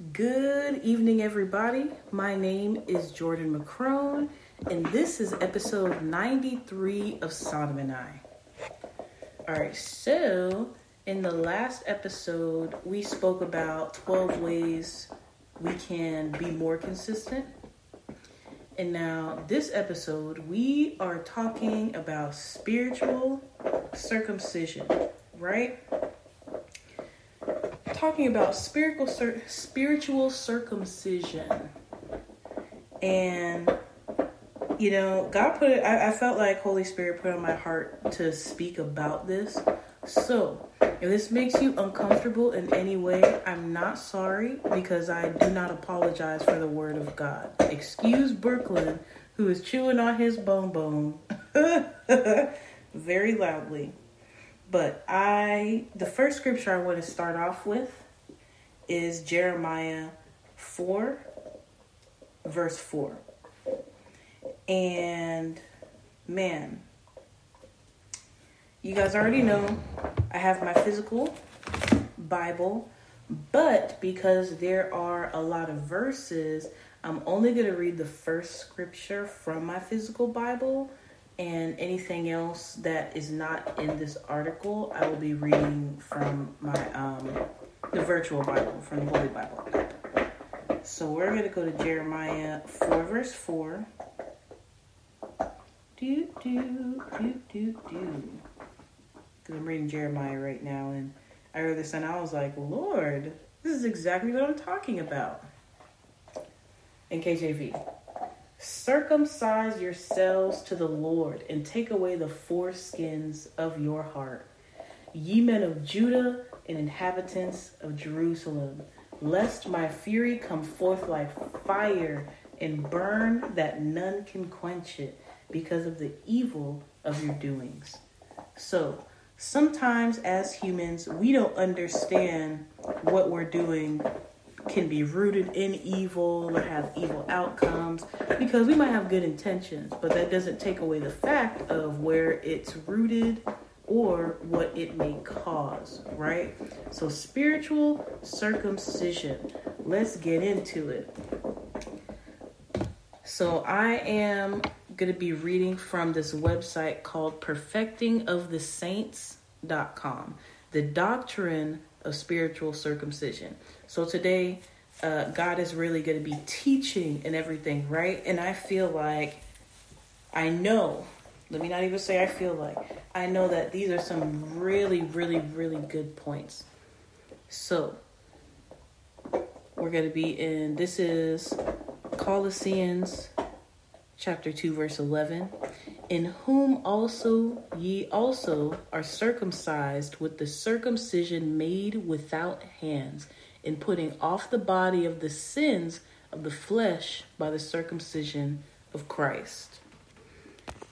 Good evening, everybody. My name is Jordan McCrone, and this is episode 93 of Sodom and I. All right, so in the last episode, we spoke about 12 ways we can be more consistent. And now, this episode, we are talking about spiritual circumcision, right? Talking about spiritual spiritual circumcision, and you know, God put it. I, I felt like Holy Spirit put on my heart to speak about this. So, if this makes you uncomfortable in any way, I'm not sorry because I do not apologize for the word of God. Excuse Brooklyn, who is chewing on his bone bone very loudly. But I, the first scripture I want to start off with is Jeremiah 4, verse 4. And man, you guys already know I have my physical Bible, but because there are a lot of verses, I'm only going to read the first scripture from my physical Bible and anything else that is not in this article, I will be reading from my um, the virtual Bible, from the Holy Bible. So we're going to go to Jeremiah 4, verse 4. Do, do, do, do, do. Because I'm reading Jeremiah right now, and I read this and I was like, Lord, this is exactly what I'm talking about. In KJV. Circumcise yourselves to the Lord and take away the foreskins of your heart. Ye men of Judah and inhabitants of Jerusalem, lest my fury come forth like fire and burn that none can quench it because of the evil of your doings. So, sometimes as humans, we don't understand what we're doing can be rooted in evil or have evil outcomes because we might have good intentions, but that doesn't take away the fact of where it's rooted or what it may cause, right? So, spiritual circumcision. Let's get into it. So, I am going to be reading from this website called perfectingofthesaints.com. The doctrine of spiritual circumcision. So today, uh, God is really going to be teaching and everything, right? And I feel like I know, let me not even say I feel like, I know that these are some really, really, really good points. So, we're going to be in, this is Colossians chapter 2, verse 11 in whom also ye also are circumcised with the circumcision made without hands, in putting off the body of the sins of the flesh by the circumcision of Christ.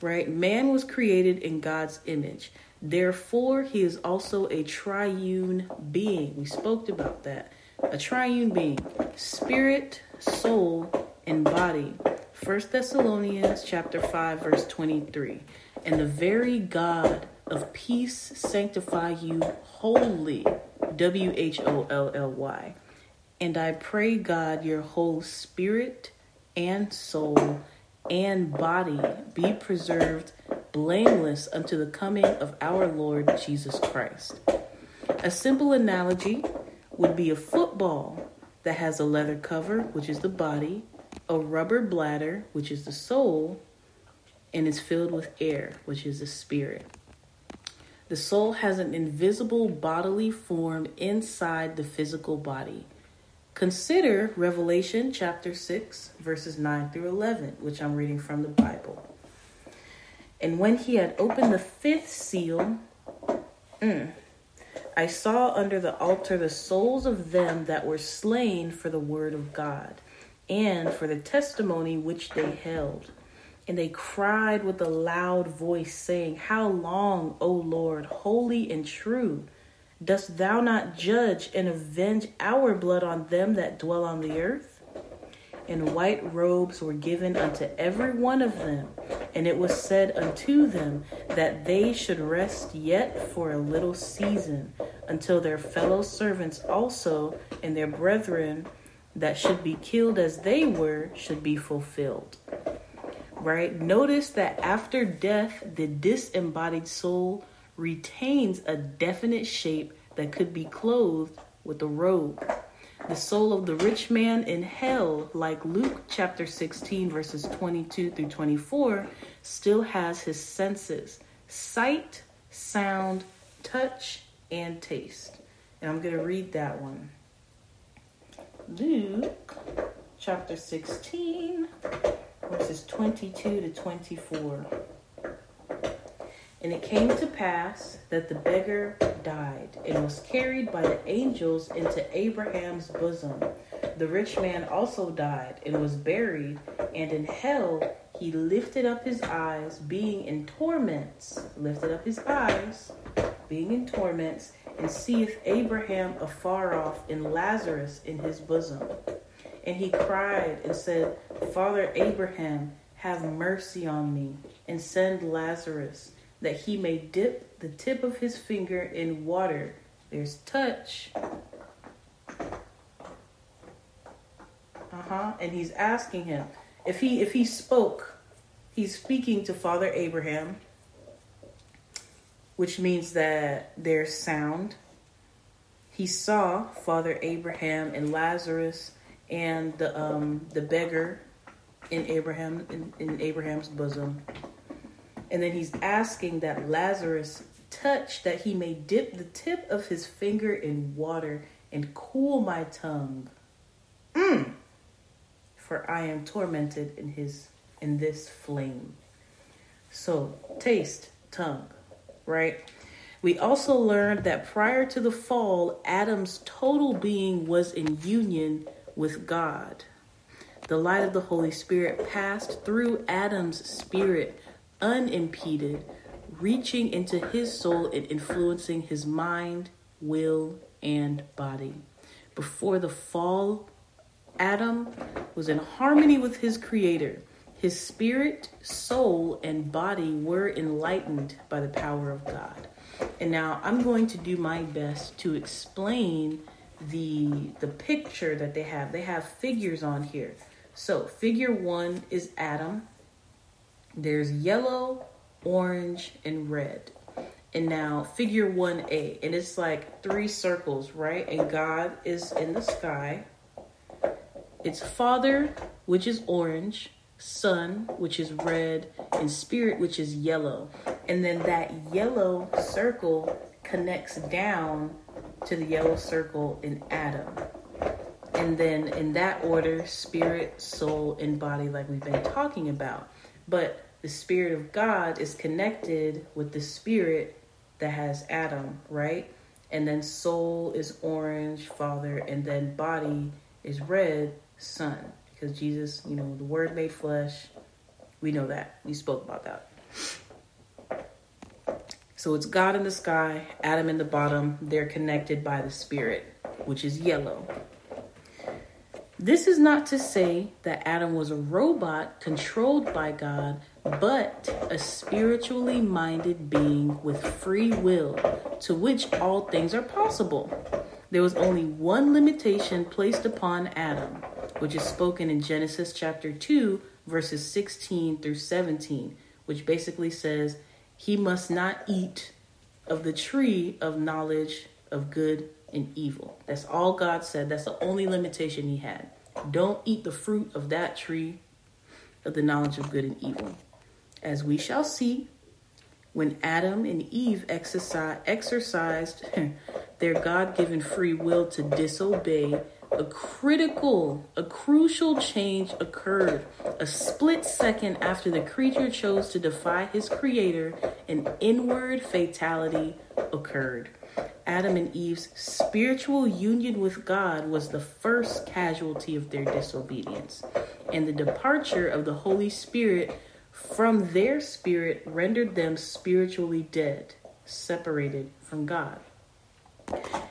Right? Man was created in God's image. Therefore, he is also a triune being. We spoke about that. A triune being spirit, soul, and body 1 Thessalonians chapter 5 verse 23. And the very God of peace sanctify you wholly. W H O L L Y. And I pray God your whole spirit and soul and body be preserved blameless unto the coming of our Lord Jesus Christ. A simple analogy would be a football that has a leather cover, which is the body, a rubber bladder, which is the soul, and is filled with air, which is the spirit. The soul has an invisible bodily form inside the physical body. Consider Revelation chapter 6, verses 9 through 11, which I'm reading from the Bible. And when he had opened the fifth seal, mm, I saw under the altar the souls of them that were slain for the word of God and for the testimony which they held. And they cried with a loud voice, saying, How long, O Lord, holy and true, dost thou not judge and avenge our blood on them that dwell on the earth? And white robes were given unto every one of them, and it was said unto them that they should rest yet for a little season, until their fellow servants also and their brethren that should be killed as they were should be fulfilled. Right? Notice that after death, the disembodied soul retains a definite shape that could be clothed with a robe. The soul of the rich man in hell, like Luke chapter 16, verses 22 through 24, still has his senses sight, sound, touch, and taste. And I'm going to read that one. Luke chapter 16, verses 22 to 24. And it came to pass that the beggar died and was carried by the angels into Abraham's bosom. The rich man also died and was buried, and in hell he lifted up his eyes, being in torments, lifted up his eyes, being in torments, and seeth Abraham afar off and Lazarus in his bosom. And he cried and said, Father Abraham, have mercy on me, and send Lazarus that he may dip the tip of his finger in water. There's touch. Uh-huh. And he's asking him if he if he spoke, he's speaking to Father Abraham, which means that there's sound. He saw Father Abraham and Lazarus and the um the beggar in Abraham in, in Abraham's bosom. And then he's asking that Lazarus touch that he may dip the tip of his finger in water and cool my tongue. Mm. For I am tormented in his in this flame. So, taste, tongue, right? We also learned that prior to the fall, Adam's total being was in union with God. The light of the Holy Spirit passed through Adam's spirit unimpeded, reaching into his soul and influencing his mind, will, and body. Before the fall, Adam was in harmony with his creator. His spirit, soul, and body were enlightened by the power of God. And now I'm going to do my best to explain the the picture that they have. They have figures on here. So, figure 1 is Adam, there's yellow, orange, and red. And now figure 1A, and it's like three circles, right? And God is in the sky. It's Father, which is orange, Son, which is red, and Spirit, which is yellow. And then that yellow circle connects down to the yellow circle in Adam. And then in that order, spirit, soul, and body, like we've been talking about. But the Spirit of God is connected with the Spirit that has Adam, right? And then soul is orange, Father, and then body is red, Son. Because Jesus, you know, the Word made flesh. We know that. We spoke about that. So it's God in the sky, Adam in the bottom. They're connected by the Spirit, which is yellow. This is not to say that Adam was a robot controlled by God, but a spiritually minded being with free will, to which all things are possible. There was only one limitation placed upon Adam, which is spoken in Genesis chapter 2, verses 16 through 17, which basically says he must not eat of the tree of knowledge of good and evil. That's all God said. That's the only limitation he had. Don't eat the fruit of that tree of the knowledge of good and evil. As we shall see, when Adam and Eve exercised their God given free will to disobey, a critical, a crucial change occurred. A split second after the creature chose to defy his creator, an inward fatality occurred. Adam and Eve's spiritual union with God was the first casualty of their disobedience, and the departure of the Holy Spirit from their spirit rendered them spiritually dead, separated from God.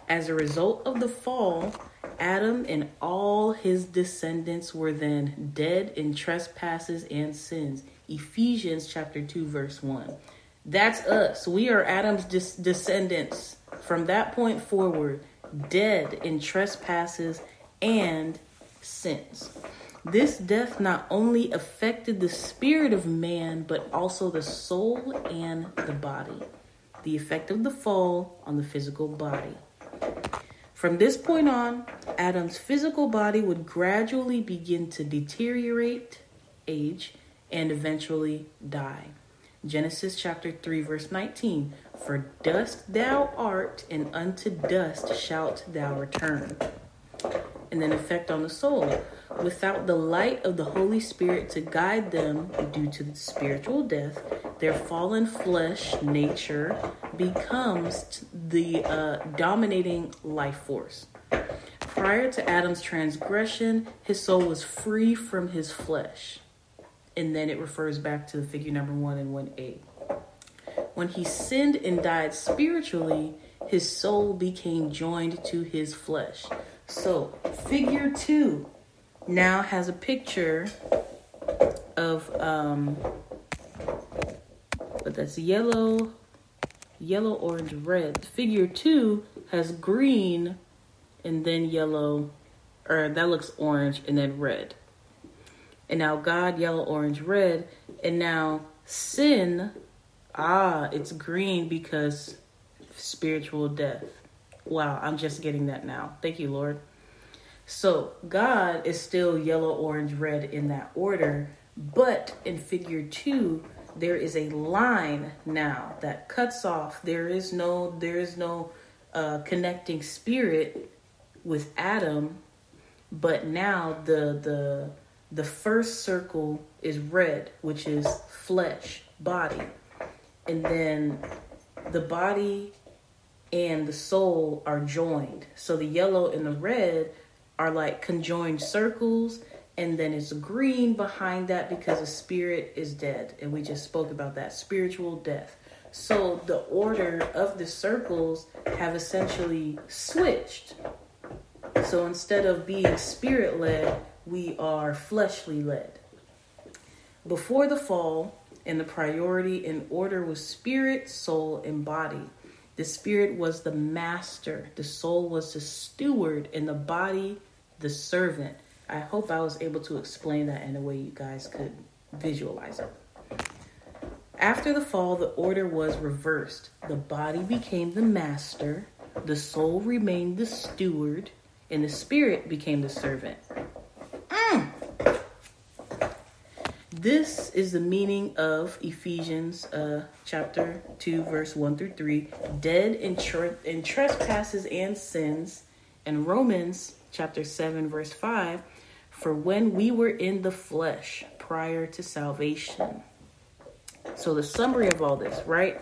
As a result of the fall, Adam and all his descendants were then dead in trespasses and sins. Ephesians chapter 2 verse 1. That's us. We are Adam's descendants from that point forward, dead in trespasses and sins. This death not only affected the spirit of man, but also the soul and the body. The effect of the fall on the physical body. From this point on, Adam's physical body would gradually begin to deteriorate, age, and eventually die. Genesis chapter 3, verse 19 For dust thou art, and unto dust shalt thou return. And then, effect on the soul. Without the light of the Holy Spirit to guide them due to spiritual death, their fallen flesh nature becomes the uh, dominating life force. Prior to Adam's transgression, his soul was free from his flesh and then it refers back to the figure number one and one A. When he sinned and died spiritually, his soul became joined to his flesh. So, figure two now has a picture of um but that's yellow, yellow, orange, red. Figure two has green and then yellow, or that looks orange and then red and now God, yellow, orange, red, and now sin, ah, it's green because spiritual death. Wow, I'm just getting that now. Thank you, Lord. So God is still yellow, orange, red in that order, but in figure two, there is a line now that cuts off. There is no, there is no uh, connecting spirit with Adam, but now the the the first circle is red, which is flesh, body. And then the body and the soul are joined. So the yellow and the red are like conjoined circles. And then it's green behind that because the spirit is dead. And we just spoke about that spiritual death. So the order of the circles have essentially switched. So instead of being spirit led, we are fleshly led. Before the fall, and the priority in order was spirit, soul, and body. The spirit was the master, the soul was the steward, and the body the servant. I hope I was able to explain that in a way you guys could visualize it. After the fall, the order was reversed. The body became the master, the soul remained the steward, and the spirit became the servant. Mm. This is the meaning of Ephesians uh, chapter 2, verse 1 through 3 dead in, tr- in trespasses and sins, and Romans chapter 7, verse 5 for when we were in the flesh prior to salvation. So, the summary of all this, right?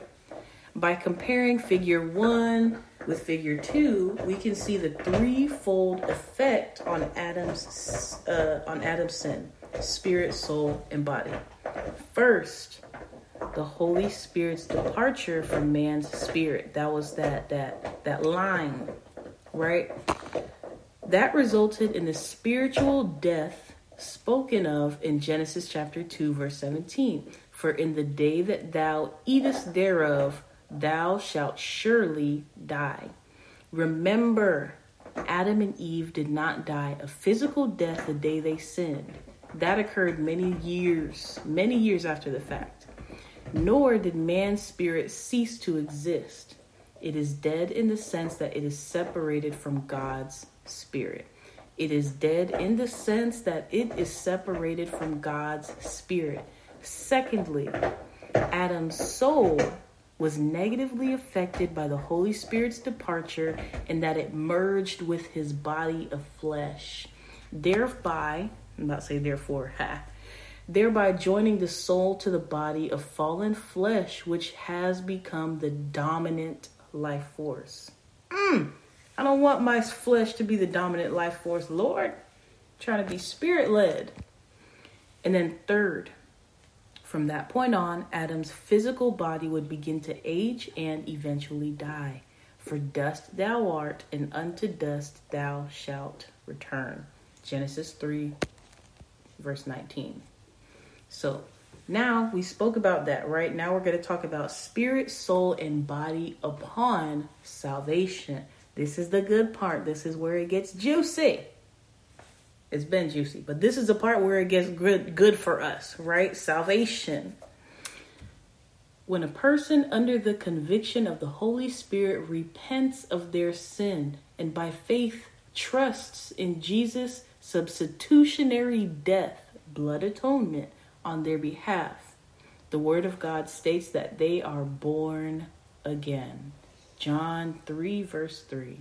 By comparing figure 1 with figure two, we can see the threefold effect on Adam's uh, on Adam's sin: spirit, soul, and body. First, the Holy Spirit's departure from man's spirit. That was that that that line, right? That resulted in the spiritual death spoken of in Genesis chapter 2 verse 17. For in the day that thou eatest thereof thou shalt surely die. Remember, Adam and Eve did not die a physical death the day they sinned. That occurred many years, many years after the fact. Nor did man's spirit cease to exist. It is dead in the sense that it is separated from God's spirit. It is dead in the sense that it is separated from God's spirit. Secondly, Adam's soul was negatively affected by the Holy Spirit's departure and that it merged with his body of flesh. Thereby, I'm not saying therefore, ha, thereby joining the soul to the body of fallen flesh, which has become the dominant life force. Mm, I don't want my flesh to be the dominant life force, Lord. I'm trying to be spirit led. And then, third, from that point on, Adam's physical body would begin to age and eventually die. For dust thou art, and unto dust thou shalt return. Genesis 3, verse 19. So now we spoke about that, right? Now we're going to talk about spirit, soul, and body upon salvation. This is the good part. This is where it gets juicy. It's been juicy, but this is the part where it gets good good for us, right? Salvation. When a person under the conviction of the Holy Spirit repents of their sin and by faith trusts in Jesus' substitutionary death, blood atonement on their behalf, the Word of God states that they are born again. John 3, verse 3.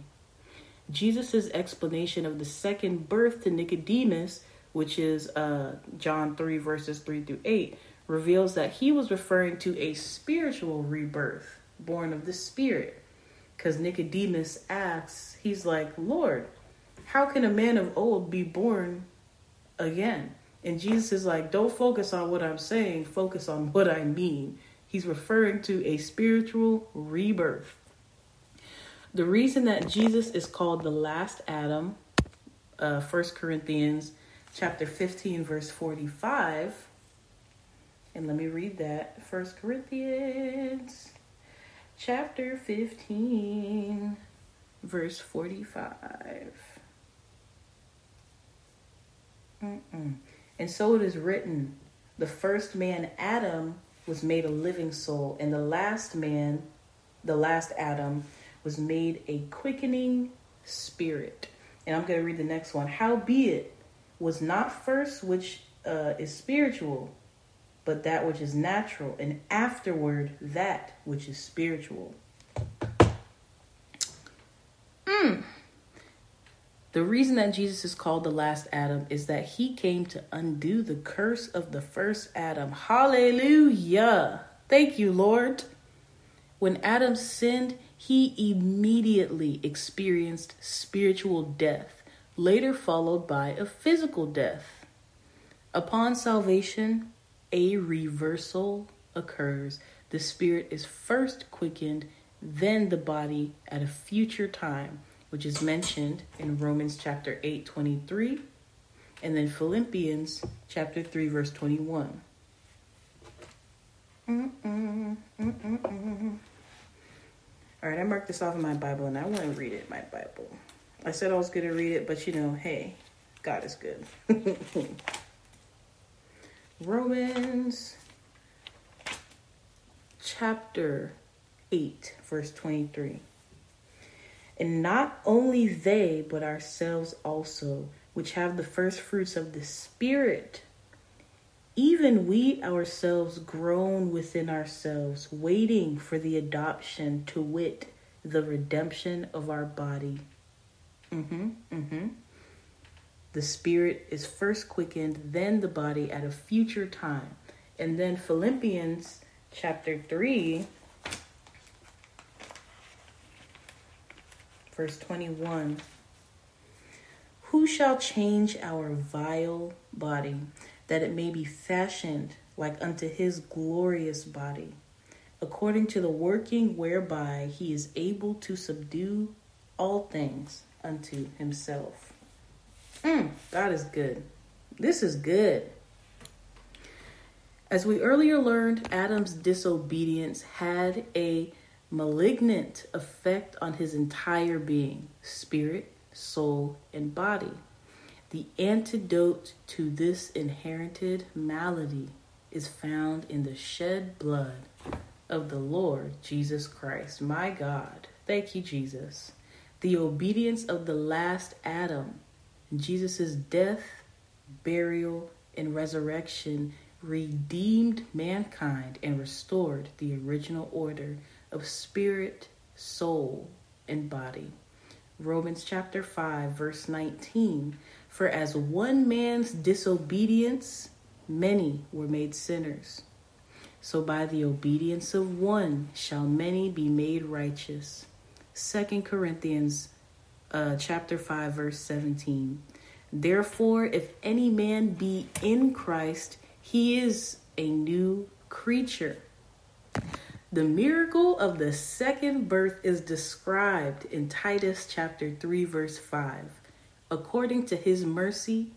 Jesus' explanation of the second birth to Nicodemus, which is uh, John 3, verses 3 through 8, reveals that he was referring to a spiritual rebirth, born of the Spirit. Because Nicodemus asks, he's like, Lord, how can a man of old be born again? And Jesus is like, don't focus on what I'm saying, focus on what I mean. He's referring to a spiritual rebirth. The reason that Jesus is called the last Adam, uh, 1 Corinthians chapter 15, verse 45, and let me read that. 1 Corinthians chapter 15, verse 45. Mm-mm. And so it is written the first man, Adam, was made a living soul, and the last man, the last Adam, was made a quickening spirit. And I'm going to read the next one. Howbeit was not first which uh, is spiritual, but that which is natural, and afterward that which is spiritual. Mm. The reason that Jesus is called the last Adam is that he came to undo the curse of the first Adam. Hallelujah. Thank you, Lord. When Adam sinned, he immediately experienced spiritual death, later followed by a physical death. Upon salvation, a reversal occurs. The spirit is first quickened, then the body at a future time, which is mentioned in Romans chapter 8, 23, and then Philippians chapter 3, verse 21. Mm-mm, mm-mm. All right, I marked this off in my Bible and I want to read it my Bible. I said I was going to read it, but you know, hey, God is good. Romans chapter 8, verse 23. And not only they, but ourselves also, which have the first fruits of the Spirit, even we ourselves groan within ourselves, waiting for the adoption, to wit, the redemption of our body. Mm-hmm, mm-hmm. The spirit is first quickened, then the body at a future time. And then Philippians chapter 3, verse 21. Who shall change our vile body, that it may be fashioned like unto his glorious body, according to the working whereby he is able to subdue all things unto himself? Mm, God is good. This is good. As we earlier learned, Adam's disobedience had a malignant effect on his entire being spirit, soul, and body. The antidote to this inherited malady is found in the shed blood of the Lord Jesus Christ. My God. Thank you, Jesus. The obedience of the last Adam Jesus' death, burial, and resurrection redeemed mankind and restored the original order of spirit, soul, and body. Romans chapter 5, verse 19 For as one man's disobedience, many were made sinners. So by the obedience of one shall many be made righteous. Second Corinthians uh, chapter 5, verse 17. Therefore, if any man be in Christ, he is a new creature. The miracle of the second birth is described in Titus chapter 3, verse 5. According to his mercy,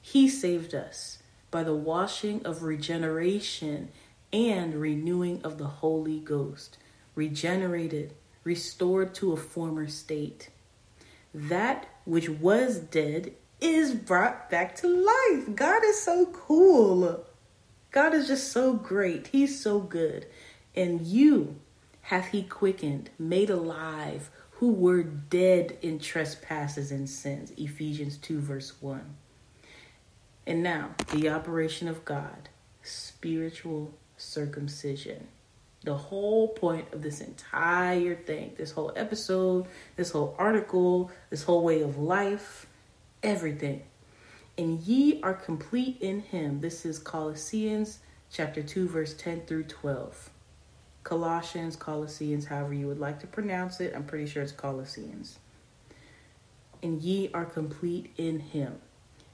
he saved us by the washing of regeneration and renewing of the Holy Ghost, regenerated, restored to a former state that which was dead is brought back to life. God is so cool. God is just so great. He's so good. And you hath he quickened, made alive, who were dead in trespasses and sins. Ephesians 2, verse 1. And now, the operation of God, spiritual circumcision. The whole point of this entire thing, this whole episode, this whole article, this whole way of life, everything. And ye are complete in him. This is Colossians chapter 2, verse 10 through 12. Colossians, Colossians, however you would like to pronounce it. I'm pretty sure it's Colossians. And ye are complete in him,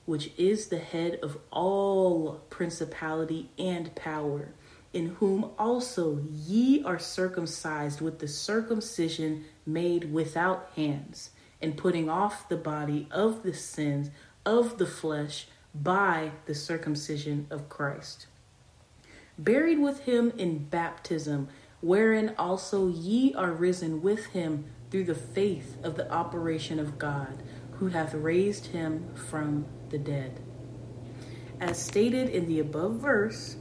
which is the head of all principality and power in whom also ye are circumcised with the circumcision made without hands, and putting off the body of the sins of the flesh by the circumcision of Christ. Buried with him in baptism, wherein also ye are risen with him through the faith of the operation of God, who hath raised him from the dead. As stated in the above verse,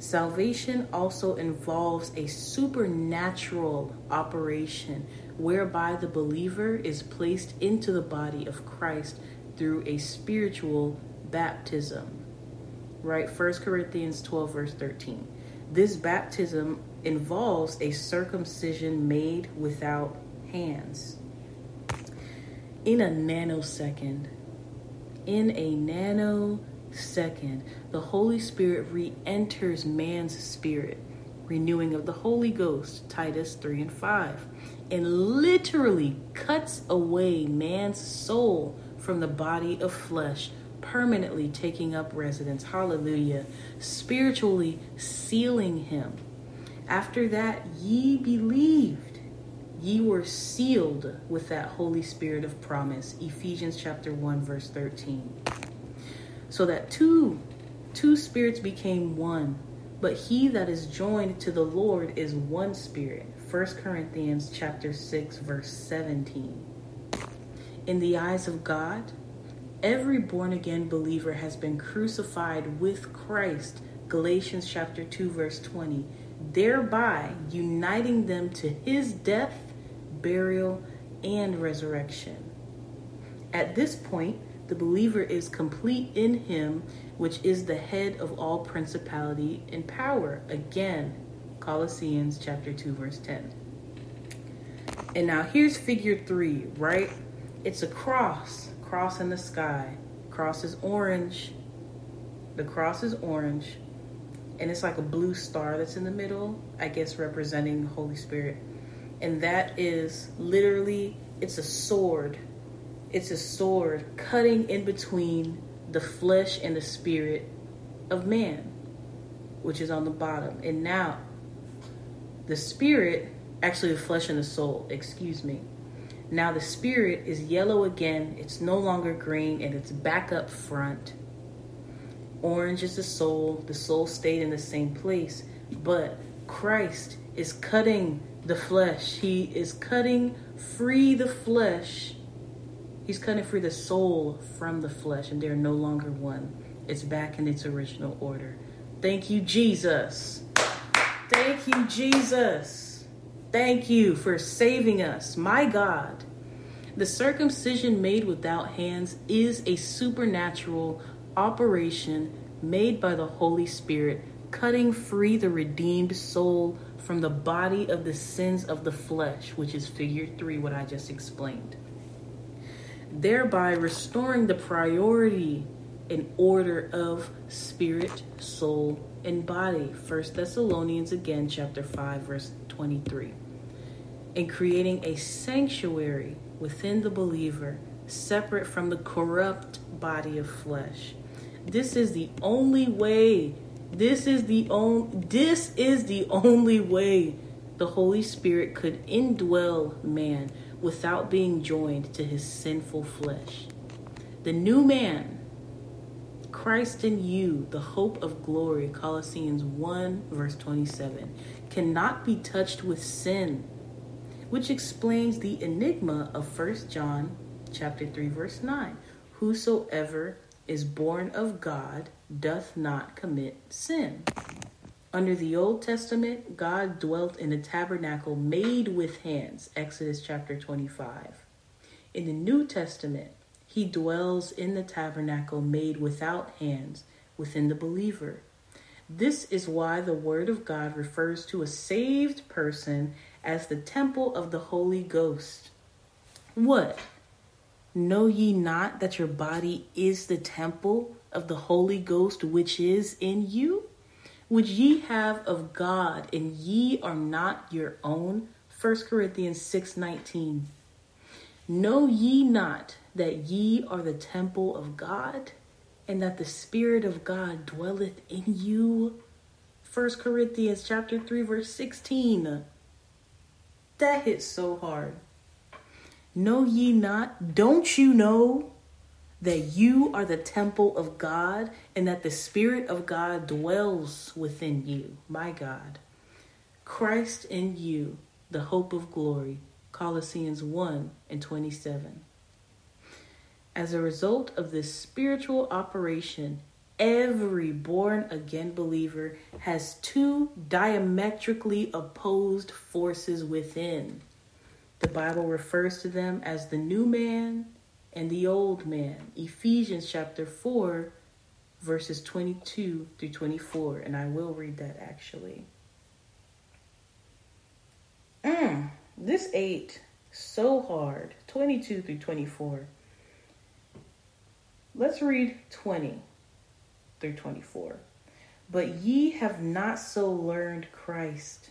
Salvation also involves a supernatural operation whereby the believer is placed into the body of Christ through a spiritual baptism. Right? 1 Corinthians 12, verse 13. This baptism involves a circumcision made without hands. In a nanosecond, in a nanosecond, the Holy Spirit re enters man's spirit, renewing of the Holy Ghost, Titus 3 and 5, and literally cuts away man's soul from the body of flesh, permanently taking up residence. Hallelujah. Spiritually sealing him. After that, ye believed. Ye were sealed with that Holy Spirit of promise. Ephesians chapter 1, verse 13 so that two two spirits became one but he that is joined to the lord is one spirit. 1 corinthians chapter 6 verse 17 in the eyes of god every born again believer has been crucified with christ. Galatians chapter 2 verse 20 thereby uniting them to his death burial and resurrection at this point the believer is complete in him, which is the head of all principality and power. Again, Colossians chapter 2, verse 10. And now here's figure three, right? It's a cross, cross in the sky. Cross is orange. The cross is orange. And it's like a blue star that's in the middle, I guess representing the Holy Spirit. And that is literally, it's a sword it's a sword cutting in between the flesh and the spirit of man, which is on the bottom. And now, the spirit, actually, the flesh and the soul, excuse me. Now, the spirit is yellow again. It's no longer green and it's back up front. Orange is the soul. The soul stayed in the same place. But Christ is cutting the flesh, He is cutting free the flesh He's cutting free the soul from the flesh, and they're no longer one. It's back in its original order. Thank you, Jesus. Thank you, Jesus. Thank you for saving us, my God. The circumcision made without hands is a supernatural operation made by the Holy Spirit, cutting free the redeemed soul from the body of the sins of the flesh, which is figure three, what I just explained thereby restoring the priority and order of spirit, soul, and body. First Thessalonians again, chapter 5, verse 23. And creating a sanctuary within the believer, separate from the corrupt body of flesh. This is the only way. This is the only this is the only way the Holy Spirit could indwell man without being joined to his sinful flesh. The new man, Christ in you, the hope of glory, Colossians 1, verse 27, cannot be touched with sin, which explains the enigma of 1 John chapter 3, verse 9. Whosoever is born of God doth not commit sin. Under the Old Testament, God dwelt in a tabernacle made with hands, Exodus chapter 25. In the New Testament, he dwells in the tabernacle made without hands within the believer. This is why the Word of God refers to a saved person as the temple of the Holy Ghost. What? Know ye not that your body is the temple of the Holy Ghost which is in you? which ye have of God, and ye are not your own. 1 Corinthians 6:19. Know ye not that ye are the temple of God, and that the Spirit of God dwelleth in you? 1 Corinthians chapter 3 verse 16. That hits so hard. Know ye not? Don't you know that you are the temple of God and that the Spirit of God dwells within you. My God. Christ in you, the hope of glory. Colossians 1 and 27. As a result of this spiritual operation, every born again believer has two diametrically opposed forces within. The Bible refers to them as the new man and the old man. Ephesians chapter 4, verses 22 through 24. And I will read that actually. Mm, this ate so hard. 22 through 24. Let's read 20 through 24. But ye have not so learned Christ.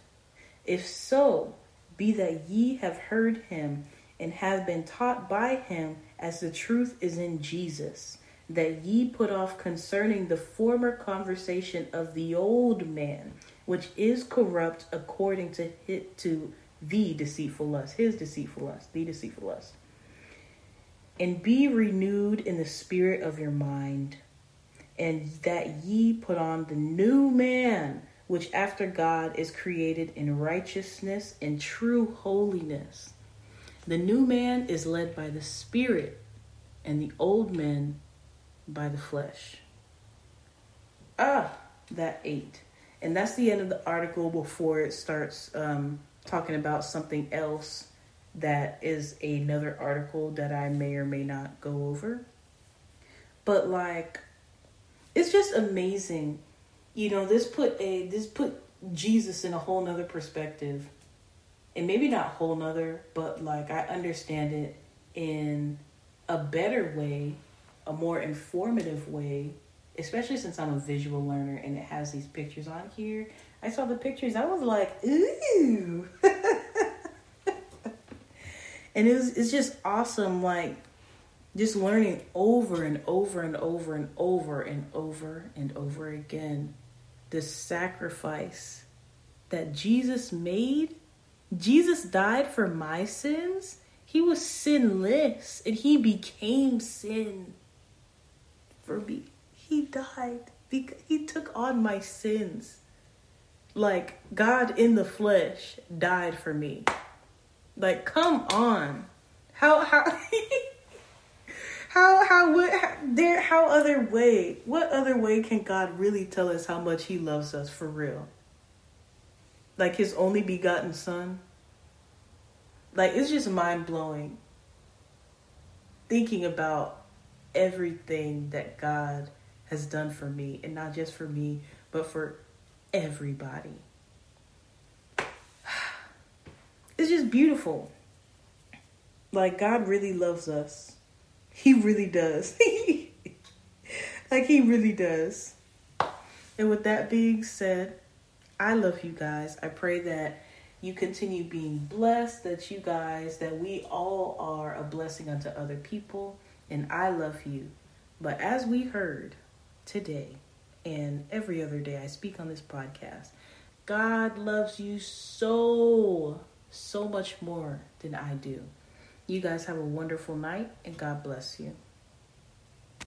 If so, be that ye have heard him and have been taught by him as the truth is in Jesus, that ye put off concerning the former conversation of the old man, which is corrupt according to hit to the deceitful lust, his deceitful lust, the deceitful lust. And be renewed in the spirit of your mind, and that ye put on the new man, which after God is created in righteousness and true holiness. The new man is led by the Spirit, and the old man by the flesh. Ah, that ate. And that's the end of the article before it starts um, talking about something else that is another article that I may or may not go over. But like, it's just amazing. You know, this put a this put Jesus in a whole nother perspective and maybe not whole nother, but like I understand it in a better way, a more informative way, especially since I'm a visual learner and it has these pictures on here. I saw the pictures, I was like, ooh. and it was it's just awesome like just learning over and over and over and over and over and over again the sacrifice that Jesus made Jesus died for my sins. He was sinless and he became sin for me. He died because he took on my sins. Like God in the flesh died for me. Like come on. How how how how would how, there how other way? What other way can God really tell us how much he loves us for real? like his only begotten son. Like it's just mind blowing thinking about everything that God has done for me, and not just for me, but for everybody. It's just beautiful. Like, God really loves us. He really does. like, He really does. And with that being said, I love you guys. I pray that you continue being blessed, that you guys, that we all are a blessing unto other people. And I love you. But as we heard today and every other day I speak on this podcast, God loves you so, so much more than I do. You guys have a wonderful night and God bless you.